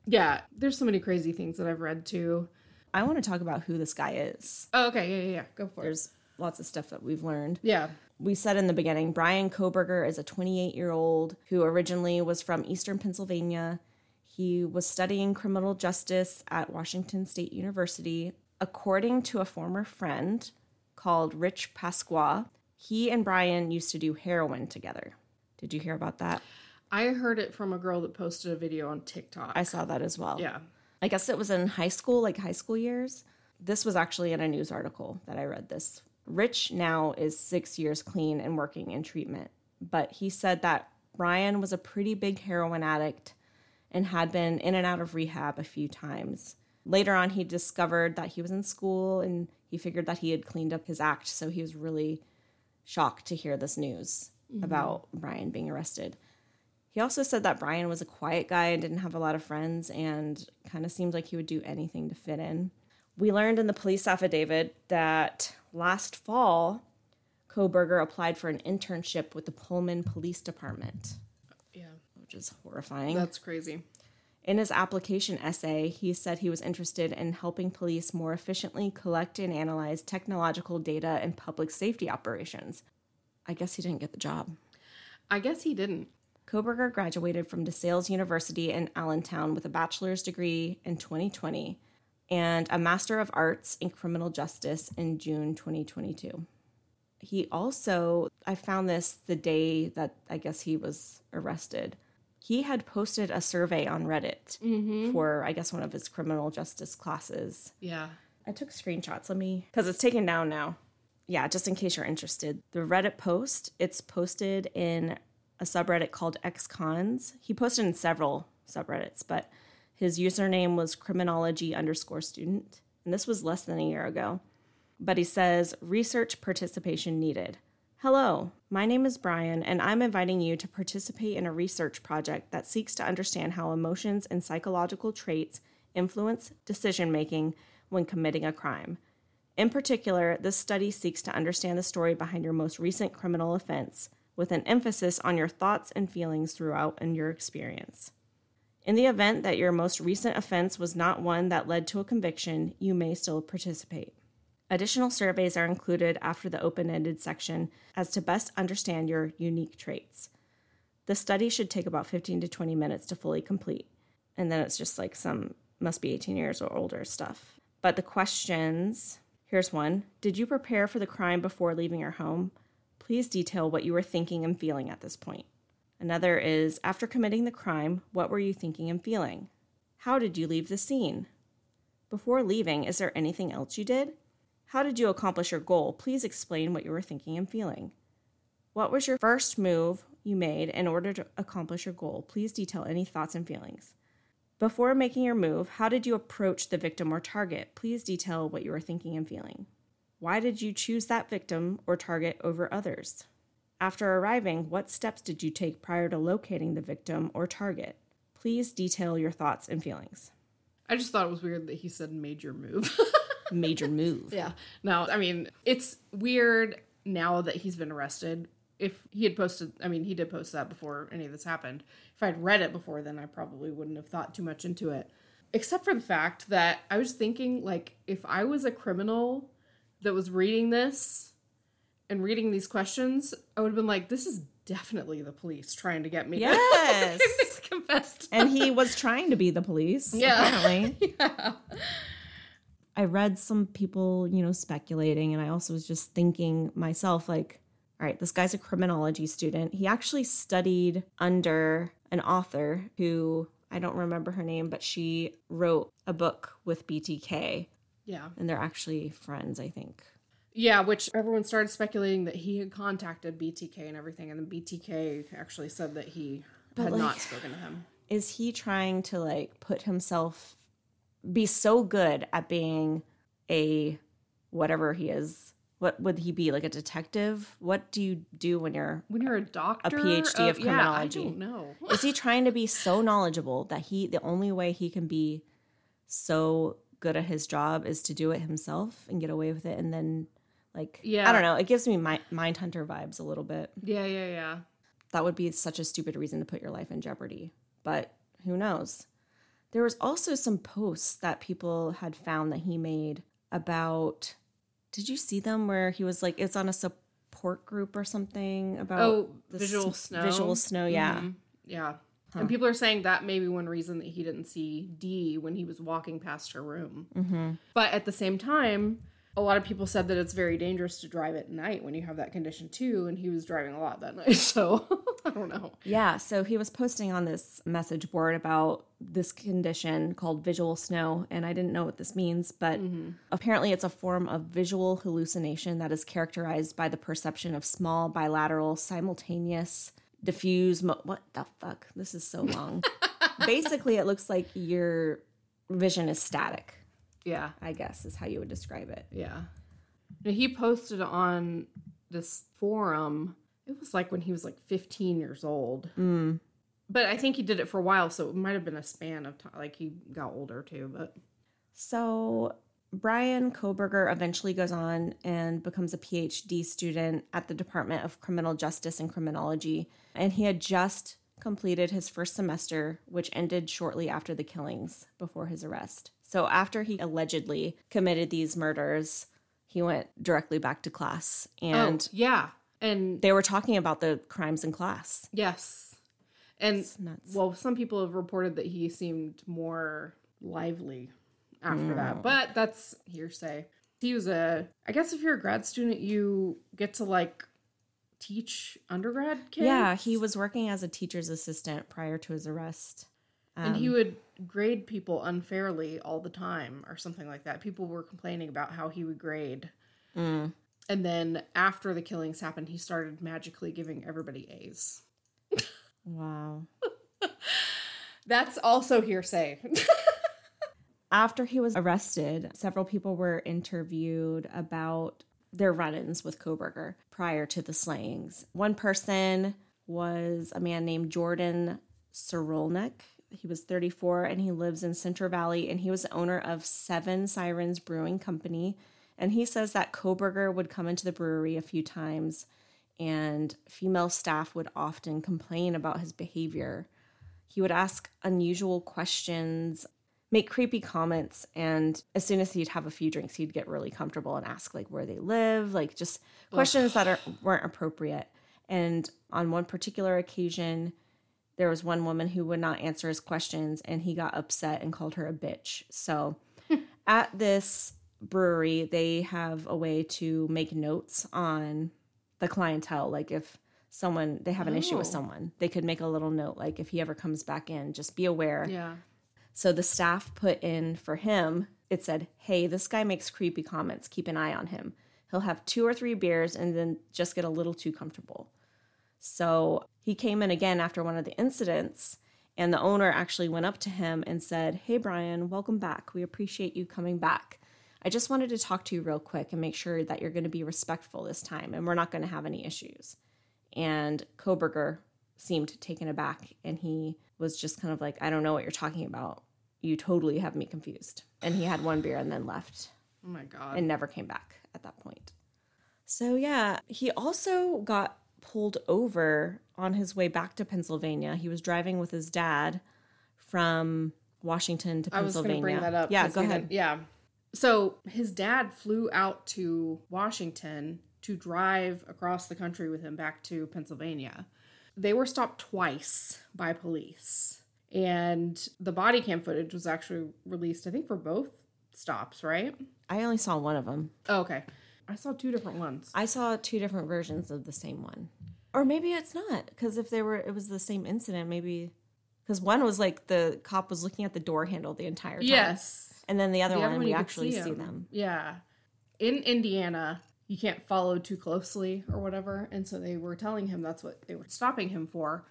Yeah, there's so many crazy things that I've read too. I want to talk about who this guy is. Oh, okay, yeah, yeah, yeah. Go for it. There's lots of stuff that we've learned. Yeah. we said in the beginning, Brian Kohberger is a 28 year old who originally was from Eastern Pennsylvania. He was studying criminal justice at Washington State University. According to a former friend called Rich Pasqua, he and Brian used to do heroin together. Did you hear about that? I heard it from a girl that posted a video on TikTok. I saw that as well. yeah. I guess it was in high school, like high school years. This was actually in a news article that I read this. Rich now is six years clean and working in treatment, but he said that Ryan was a pretty big heroin addict and had been in and out of rehab a few times. Later on, he discovered that he was in school and he figured that he had cleaned up his act, so he was really shocked to hear this news mm-hmm. about Ryan being arrested. He also said that Brian was a quiet guy and didn't have a lot of friends and kind of seemed like he would do anything to fit in. We learned in the police affidavit that last fall, Kohberger applied for an internship with the Pullman Police Department, Yeah. which is horrifying. That's crazy. In his application essay, he said he was interested in helping police more efficiently collect and analyze technological data in public safety operations. I guess he didn't get the job. I guess he didn't. Kohberger graduated from DeSales University in Allentown with a bachelor's degree in 2020 and a Master of Arts in Criminal Justice in June 2022. He also, I found this the day that I guess he was arrested. He had posted a survey on Reddit mm-hmm. for, I guess, one of his criminal justice classes. Yeah. I took screenshots. Let me, because it's taken down now. Yeah, just in case you're interested. The Reddit post, it's posted in a subreddit called XCons. He posted in several subreddits, but his username was criminology underscore student. And this was less than a year ago. But he says, research participation needed. Hello, my name is Brian, and I'm inviting you to participate in a research project that seeks to understand how emotions and psychological traits influence decision making when committing a crime. In particular, this study seeks to understand the story behind your most recent criminal offense, with an emphasis on your thoughts and feelings throughout and your experience. In the event that your most recent offense was not one that led to a conviction, you may still participate. Additional surveys are included after the open ended section as to best understand your unique traits. The study should take about 15 to 20 minutes to fully complete. And then it's just like some must be 18 years or older stuff. But the questions here's one Did you prepare for the crime before leaving your home? Please detail what you were thinking and feeling at this point. Another is After committing the crime, what were you thinking and feeling? How did you leave the scene? Before leaving, is there anything else you did? How did you accomplish your goal? Please explain what you were thinking and feeling. What was your first move you made in order to accomplish your goal? Please detail any thoughts and feelings. Before making your move, how did you approach the victim or target? Please detail what you were thinking and feeling. Why did you choose that victim or target over others? After arriving, what steps did you take prior to locating the victim or target? Please detail your thoughts and feelings. I just thought it was weird that he said major move. Major move. yeah. No, I mean, it's weird now that he's been arrested. If he had posted, I mean, he did post that before any of this happened. If I'd read it before, then I probably wouldn't have thought too much into it. Except for the fact that I was thinking, like, if I was a criminal that was reading this and reading these questions, I would have been like, this is definitely the police trying to get me Yes. to confess. and he was trying to be the police, Yeah. apparently. yeah. I read some people, you know, speculating, and I also was just thinking myself, like, all right, this guy's a criminology student. He actually studied under an author who I don't remember her name, but she wrote a book with BTK, Yeah. and they're actually friends, I think. Yeah, which everyone started speculating that he had contacted BTK and everything, and then BTK actually said that he But, had like- not spoken to him. Is he trying to like put himself be so good at being a whatever he is? What would he be like a detective? What do you do when you're When you're a doctor, a PhD of uh, criminology. Yeah, I don't know. Is he trying to be so knowledgeable that he the only way he can be so good at his job is to do it himself and get away with it and then like Yeah. I don't know, it gives me my mind hunter vibes a little bit. yeah, yeah, yeah. That would be such a stupid reason to put your life in jeopardy. But who knows? There was also some posts that people had found that he made about did you see them where he was like it's on a support group or something about Oh, the visual s- snow. Visual snow, yeah. Mhm. Yeah. And people are saying that may be one reason that he didn't see Dee when he was walking past her room. Mm-hmm. But at the same time, a lot of people said that it's very dangerous to drive at night when you have that condition too, and he was driving a lot that night. So I don't know. Yeah, so he was posting on this message board about this condition called visual snow, and I didn't know what this means, but apparently it's a form of visual hallucination that is characterized by the perception of small, bilateral, simultaneous, diffuse. Mo- what the fuck? This is so long. Basically, it looks like your vision is static, Yeah. I guess is how you would describe it. Yeah. Now, he posted on this forum. It was like when he was like 15 years old. Mm. But I think he did it for a while, so it might have been a span of time. Like he got older too. But So Brian Kohberger eventually goes on and becomes a PhD student at the Department of Criminal Justice and Criminology, and he had just completed his first semester, which ended shortly after the killings before his arrest. So after he allegedly committed these murders, he went directly back to class and oh, yeah, and they were talking about the crimes in class. yes, and well, some people have reported that he seemed more lively after Mm. that, but that's hearsay. He was a, I guess, if you're a grad student, you get to like teach undergrad kids. Yeah, he was working as a teacher's assistant prior to his arrest. and he Um, would grade people unfairly all the time or something like that people were complaining about how he would grade mm. and then after the killings happened he started magically giving everybody a's Wow. that's also hearsay After he was arrested, several people were interviewed about their run ins with Kohberger prior to the slayings. One person was a man named Jordan Serulneck. He was 34 and he lives in Center Valley and he was the owner of Seven Sirens Brewing Company And he says that Kohberger would come into the brewery a few times and female staff would often complain about his behavior. He would ask unusual questions, make creepy comments, and as soon as he'd have a few drinks, he'd get really comfortable and ask like where they live, like just questions that are, weren't appropriate. And on one particular occasion, there was one woman who would not answer his questions and he got upset and called her a bitch. So at this brewery, they have a way to make notes on the clientele. Like if someone they have an issue with Oh. someone, they could make a little note like if he ever comes back in, just be aware. Yeah. So the staff put in for him, it said, Hey, this guy makes creepy comments. Keep an eye on him. He'll have two or three beers and then just get a little too comfortable. So he came in again after one of the incidents, and the owner actually went up to him and said, Hey, Brian, welcome back. We appreciate you coming back. I just wanted to talk to you real quick and make sure that you're going to be respectful this time and we're not going to have any issues. And Kohberger seemed taken aback and he was just kind of like, I don't know what you're talking about. You totally have me confused. And he had one beer and then left Oh my god. and never came back at that point. So, yeah, he also got pulled over on his way back to Pennsylvania. He was driving with his dad from Washington to Pennsylvania. I was going to bring that up. Yeah, go ahead. didn't- Yeah. So his dad flew out to Washington to drive across the country with him back to Pennsylvania. They were stopped twice by police. And the body cam footage was actually released, I think, for both stops, right? I only saw one of them. Oh, okay. I saw two different ones. I saw two different versions of the same one. Or maybe it's not, because if they were, it was the same incident, maybe. Because one was like the cop was looking at the door handle the entire time. Yes. And then the other The one, other one we actually see, 'em. them. Yeah. In Indiana, you can't follow too closely or whatever. And so they were telling him that's what they were stopping him for.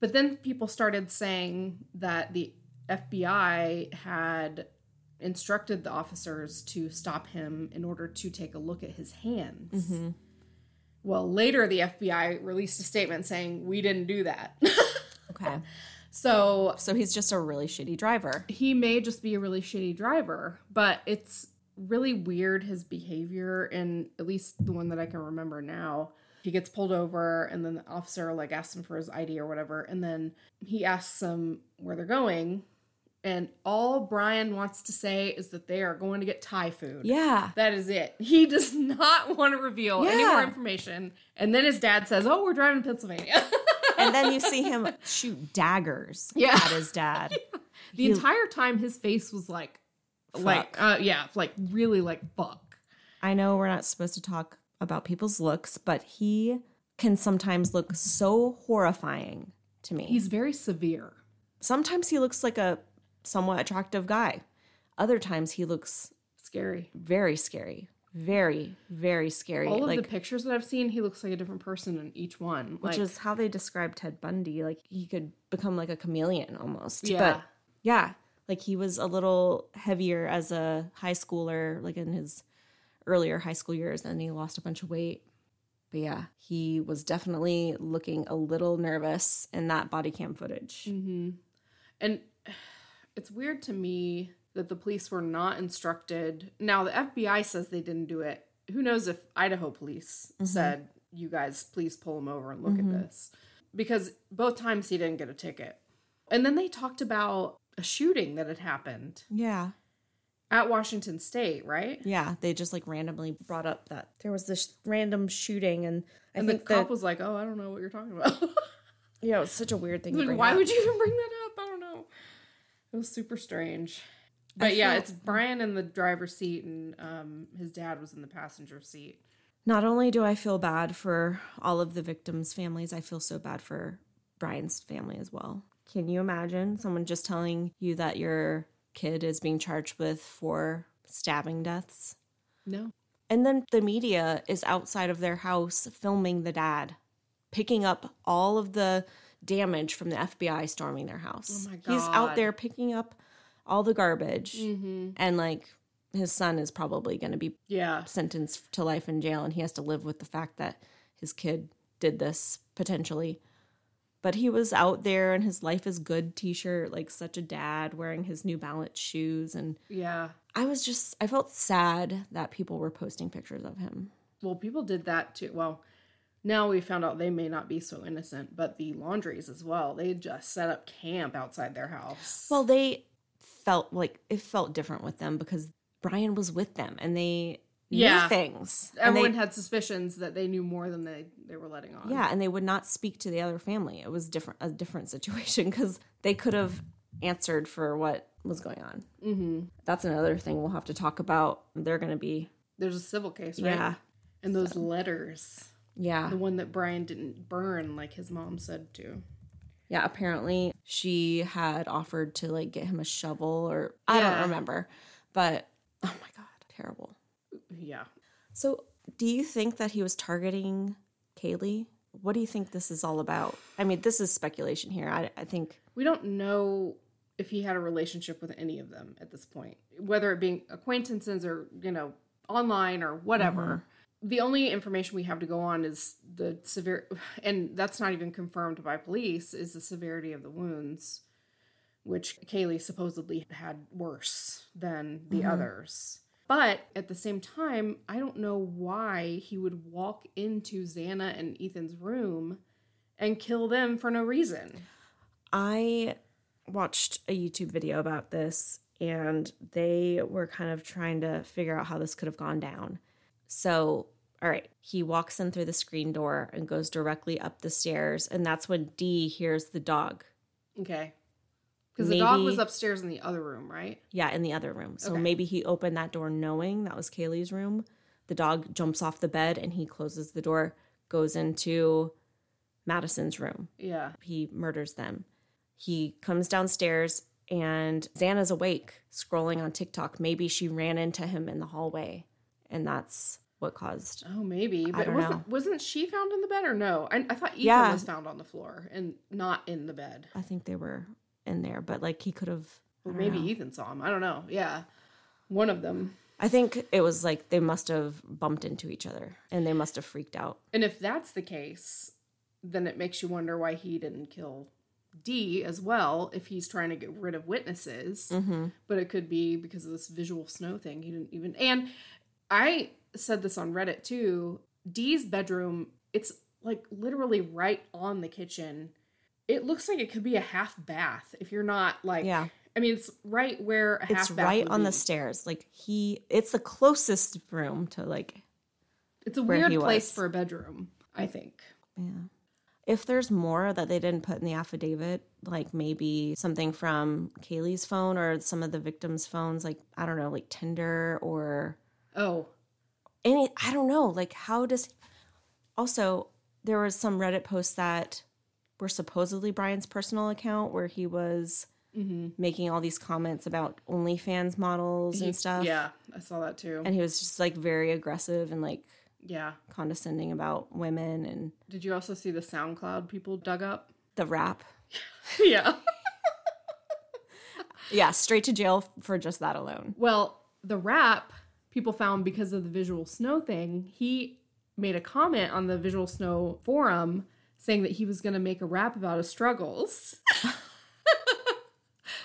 But then people started saying that the FBI had instructed the officers to stop him in order to take a look at his hands. Mm-hmm. Well, later the FBI released a statement saying, We didn't do that. Okay. so So he's just a really shitty driver. he may just be a really shitty driver, but it's really weird his behavior and at least the one that I can remember now. He gets pulled over and then the officer like asks him for his ID or whatever and then he asks them where they're going and all Brian wants to say is that they are going to get Thai food. Yeah. That is it. He does not want to reveal any more information. And then his dad says, "Oh, we're driving to Pennsylvania." and then you see him shoot daggers Yeah. at his dad. the He- entire time his face was like like uh yeah, like really like fuck. I know we're not supposed to talk about people's looks, but he can sometimes look so horrifying to me. He's very severe. sometimes he looks like a somewhat attractive guy. Other times he looks Scary. very scary. Very, very scary. All of like the pictures that I've seen, he looks like a different person in each one. which Like, is how they describe Ted Bundy. Like he could become like a chameleon almost. Yeah. But yeah, like he was a little heavier as a high schooler, like in his earlier high school years, and he lost a bunch of weight. But yeah, he was definitely looking a little nervous in that body cam footage. hmm And it's weird to me that the police were not instructed. Now, the FBI says they didn't do it. Who knows if Idaho police said, you guys, please pull him over and look at this? Because both times he didn't get a ticket. And then they talked about a shooting that had happened Yeah. at Washington State, right? Yeah, they just like randomly brought up that there was this random shooting, and I And the cop that was like, oh, I don't know what you're talking about. yeah, it was such a weird thing. to like, bring why up. would you even bring that up? I don't know. It was super strange. But yeah, feel- it's Brian in the driver's seat and um, his dad was in the passenger seat. Not only do I feel bad for all of the victims' families, I feel so bad for Brian's family as well. Can you imagine someone just telling you that your kid is being charged with four stabbing deaths? No. And then the media is outside of their house filming the dad, picking up all of the damage from the FBI storming their house. Oh my He's out there picking up all the garbage, Mm-hmm. and like his son is probably going to be Yeah. sentenced to life in jail, and he has to live with the fact that his kid did this potentially. But he was out there in his life is good t-shirt, like such a dad, wearing his New Balance shoes and Yeah. I was just I felt sad that people were posting pictures of him. Well, people did that too. Well, now we found out they may not be so innocent, but the laundries as well. They just set up camp outside their house. Well, they felt like it felt different with them because Brian was with them and they Yeah. things. Everyone they, had suspicions that they knew more than they, they were letting on. yeah, and they would not speak to the other family. It was different a different situation because they could have answered for what was going on. Mm-hmm. That's another thing we'll have to talk about. They're going to be There's a civil case, right? yeah, And those letters. yeah, The one that Brian didn't burn like his mom said to. yeah. Apparently, she had offered to like get him a shovel, or I Yeah. don't remember, but oh my god, terrible. Yeah. So, do you think that he was targeting Kaylee? What do you think this is all about? I mean, this is speculation here. I, I think, We don't know if he had a relationship with any of them at this point, whether it being acquaintances or, you know, online or whatever. Mm-hmm. The only information we have to go on is the severe, and that's not even confirmed by police, is the severity of the wounds, which Kaylee supposedly had worse than the mm-hmm. others. But at the same time, I don't know why he would walk into Xana and Ethan's room and kill them for no reason. I watched a YouTube video about this and they were kind of trying to figure out how this could have gone down. So, all right, he walks in through the screen door and goes directly up the stairs. And that's when Dee hears the dog. Okay. Because the dog was upstairs in the other room, right? Yeah, in the other room. So Okay. maybe he opened that door knowing that was Kaylee's room. The dog jumps off the bed and he closes the door, goes into Madison's room. Yeah. He murders them. He comes downstairs and Xana's awake, scrolling on TikTok. Maybe she ran into him in the hallway and that's what caused. Oh, maybe. But don't wasn't know. wasn't she found in the bed or no? I, I thought Ethan Yeah. was found on the floor and not in the bed. I think they were in there, but like he could have. Or maybe Ethan saw him. I don't know. Yeah. One of them. I think it was like they must have bumped into each other and they must have freaked out. And if that's the case, then it makes you wonder why he didn't kill D as well if he's trying to get rid of witnesses. Mm-hmm. But it could be because of this visual snow thing. He didn't even. And I said this on Reddit too. Dee's bedroom, it's like literally right on the kitchen. It looks like it could be a half bath if you're not like. Yeah. I mean, it's right where a half It's bath right on the stairs. Like he, it's the closest room to like, It's a weird place was. for a bedroom, I think. yeah. If there's more that they didn't put in the affidavit, like maybe something from Kaylee's phone or some of the victims' phones, like I don't know, like Tinder or Oh, any I don't know, like how does also there was some Reddit posts that were supposedly Brian's personal account where he was mm-hmm. making all these comments about OnlyFans models he- and stuff. Yeah, I saw that too. And he was just like very aggressive and like yeah. condescending about women and Did you also see the SoundCloud people dug up? the rap. yeah. Yeah, straight to jail for just that alone. Well, the rap people found because of the visual snow thing, he made a comment on the visual snow forum saying that he was going to make a rap about his struggles.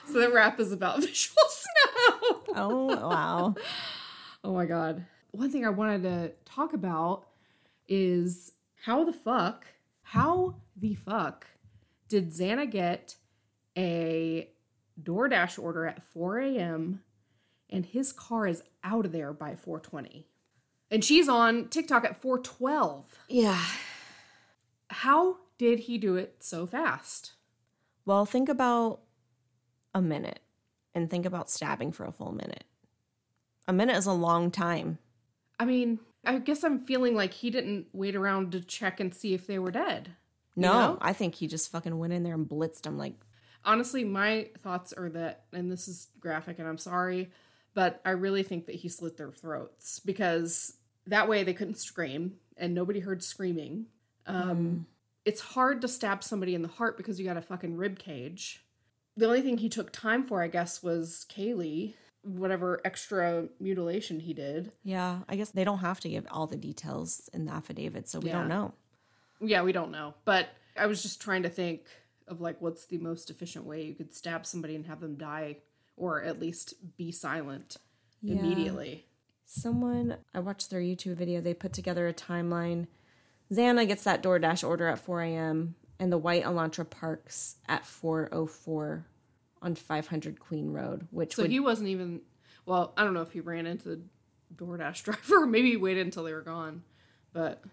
so the rap is about visual snow. Oh, wow. Oh my god. One thing I wanted to talk about is how the fuck, how the fuck did Xana get a DoorDash order at 4 a.m. and his car is out of there by 420? And she's on TikTok at 412. Yeah. How did he do it so fast? Well, think about a minute and think about stabbing for a full minute. A minute is a long time. I mean, I guess I'm feeling like he didn't wait around to check and see if they were dead. You No, know? I think he just fucking went in there and blitzed them like honestly my thoughts are that and this is graphic and i'm sorry but i really think that he slit their throats because that way they couldn't scream and nobody heard screaming um, it's hard to stab somebody in the heart because you got a fucking rib cage the only thing he took time for i guess was kaylee whatever extra mutilation he did Yeah, I guess they don't have to give all the details in the affidavit, so we Yeah. don't know. yeah we don't know but I was just trying to think of like what's the most efficient way you could stab somebody and have them die or at least be silent Yeah. immediately. Someone, I watched their YouTube video, they put together a timeline. Xana gets that DoorDash order at 4 a.m. and the white Elantra parks at 4.04 on 500 Queen Road, which So would, he wasn't even well, I don't know if he ran into the DoorDash driver maybe he waited until they were gone. But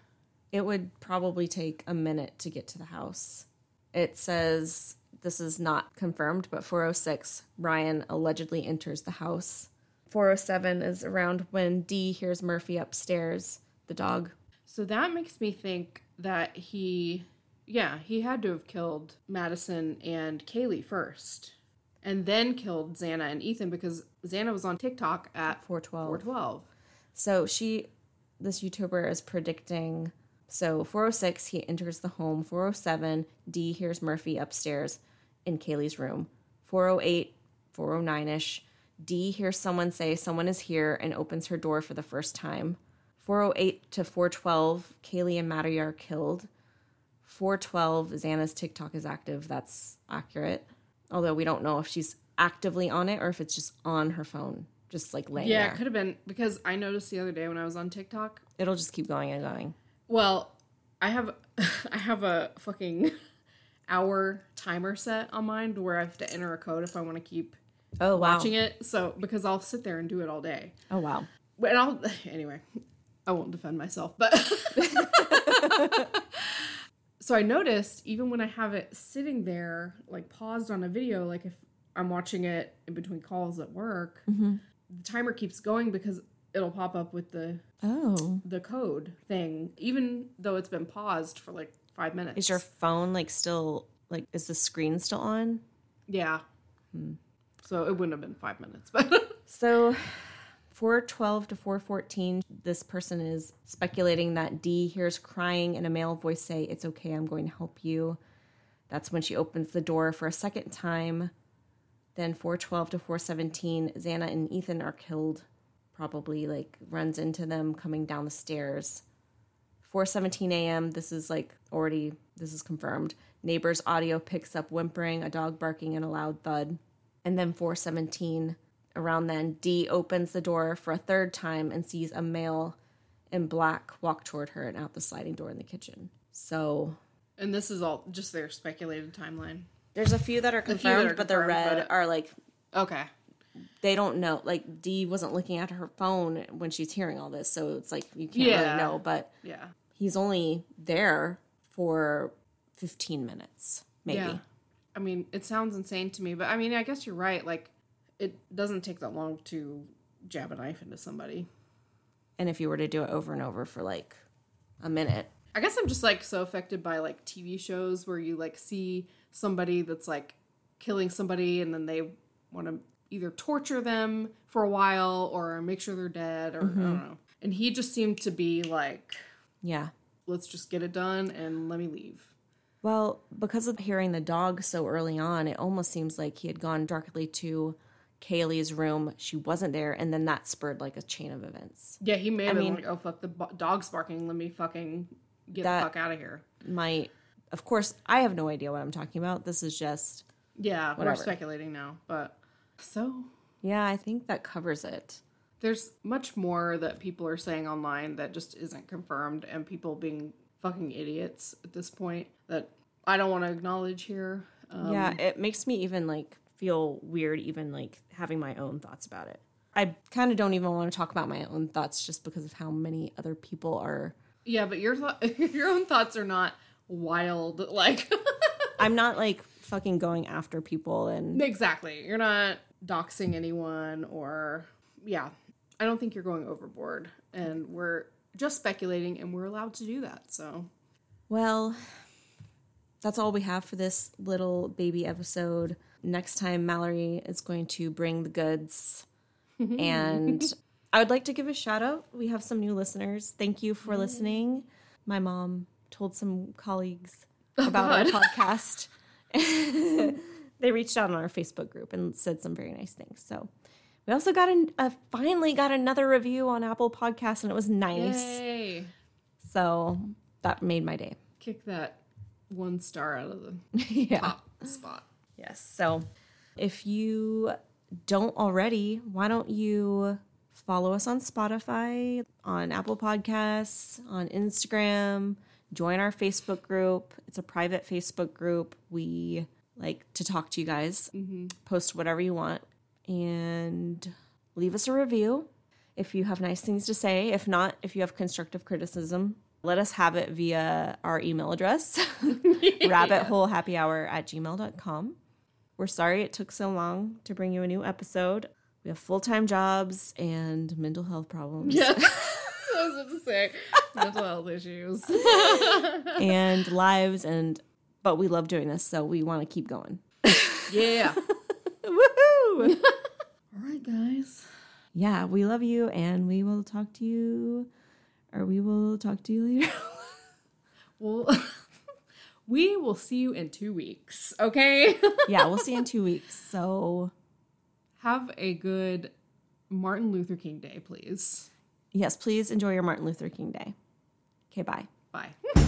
it would probably take a minute to get to the house. It says this is not confirmed, but 406, Ryan allegedly enters the house. 407 is around when Dee hears Murphy upstairs, the dog. So that makes me think that he, yeah, he had to have killed Madison and Kaylee first, and then killed Xana and Ethan because Xana was on TikTok at 412. 412. So she, this YouTuber is predicting. So 406, he enters the home. 407, D hears Murphy upstairs in Kaylee's room. 408, 409 ish, D hears someone say someone is here and opens her door for the first time. 408 to 412, Kaylee and Maddie are killed. 412, Xana's TikTok is active. That's accurate. Although we don't know if she's actively on it or if it's just on her phone, just like laying Yeah, there. it could have been because I noticed the other day when I was on TikTok. It'll just keep going and going. Well, I have I have a fucking hour timer set on mine to where I have to enter a code if I want to keep Oh wow. watching it. So because I'll sit there and do it all day. Oh wow. But I'll anyway. I won't defend myself, but so I noticed even when I have it sitting there, like paused on a video, like if I'm watching it in between calls at work, mm-hmm. the timer keeps going because it'll pop up with the Oh. the code thing, even though it's been paused for like five minutes. Is your phone like still like is the screen still on? yeah? Hmm. So it wouldn't have been five minutes, but So 412 to 414, this person is speculating that D hears crying and a male voice say, It's okay, I'm going to help you. That's when she opens the door for a second time. Then 412 to 417, Xana and Ethan are killed. Probably like runs into them coming down the stairs. 4:17 a.m. This is like already this is confirmed. Neighbors' audio picks up whimpering, a dog barking, and a loud thud. And then 4:17 around then, Dee opens the door for a third time and sees a male in black walk toward her and out the sliding door in the kitchen. So and this is all just their speculated timeline. there's a few that are confirmed, that are but the red but- are like Okay. they don't know. Like Dee wasn't looking at her phone when she's hearing all this, so it's like you can't Yeah. really know. But Yeah. he's only there for 15 minutes, maybe. Yeah. I mean, it sounds insane to me, but I mean, I guess you're right. Like, it doesn't take that long to jab a knife into somebody. And if you were to do it over and over for like a minute, I guess I'm just like so affected by like TV shows where you like see somebody that's like killing somebody and then they want to either torture them for a while or make sure they're dead or I don't mm-hmm. know. And he just seemed to be like, yeah. let's just get it done and let me leave. Well, because of hearing the dog so early on, it almost seems like he had gone directly to Kaylee's room. She wasn't there, and then that spurred like a chain of events. Yeah, he may have been mean- like, oh fuck, the bo- dog's barking. Let me fucking get the fuck out of here. My, of course, I have no idea what I'm talking about. This is just, Yeah, we're speculating now, but so yeah, I think that covers it. there's much more that people are saying online that just isn't confirmed, and people being fucking idiots at this point that I don't want to acknowledge here. Um, yeah, it makes me even like feel weird, even like having my own thoughts about it. I kind of don't even want to talk about my own thoughts just because of how many other people are. yeah, but your th- your own thoughts are not wild. Like I'm not like fucking going after people and exactly, you're not doxing anyone, or yeah, I don't think you're going overboard, and we're just speculating, and we're allowed to do that. So Well, that's all we have for this little baby episode. Next time, Mallory is going to bring the goods. and I would like to give a shout out. We have some new listeners. Thank you for listening. My mom told some colleagues about our podcast. they reached out on our Facebook group and said some very nice things. So we also got an, uh, finally got another review on Apple Podcasts, and it was nice. yay, So that made my day. kick that one star out of the yeah. top spot. Yes. So if you don't already, why don't you follow us on Spotify, on Apple Podcasts, on Instagram, join our Facebook group. It's a private Facebook group. We like to talk to you guys, mm-hmm. post whatever you want, and leave us a review if you have nice things to say. If not, if you have constructive criticism, let us have it via our email address, rabbitholehappyhour at gmail.com. We're sorry it took so long to bring you a new episode. We have full time jobs and mental health problems Yeah. I was about to say mental health issues. and lives, and but we love doing this, so we want to keep going. Yeah. Woohoo! All right, guys. yeah, we love you, and we will talk to you, or we will talk to you later. Well, we will see you in two weeks. Okay. yeah, we'll see you in two weeks. So, Have a good Martin Luther King Day, please. yes, please enjoy your Martin Luther King Day. Okay, bye. Bye.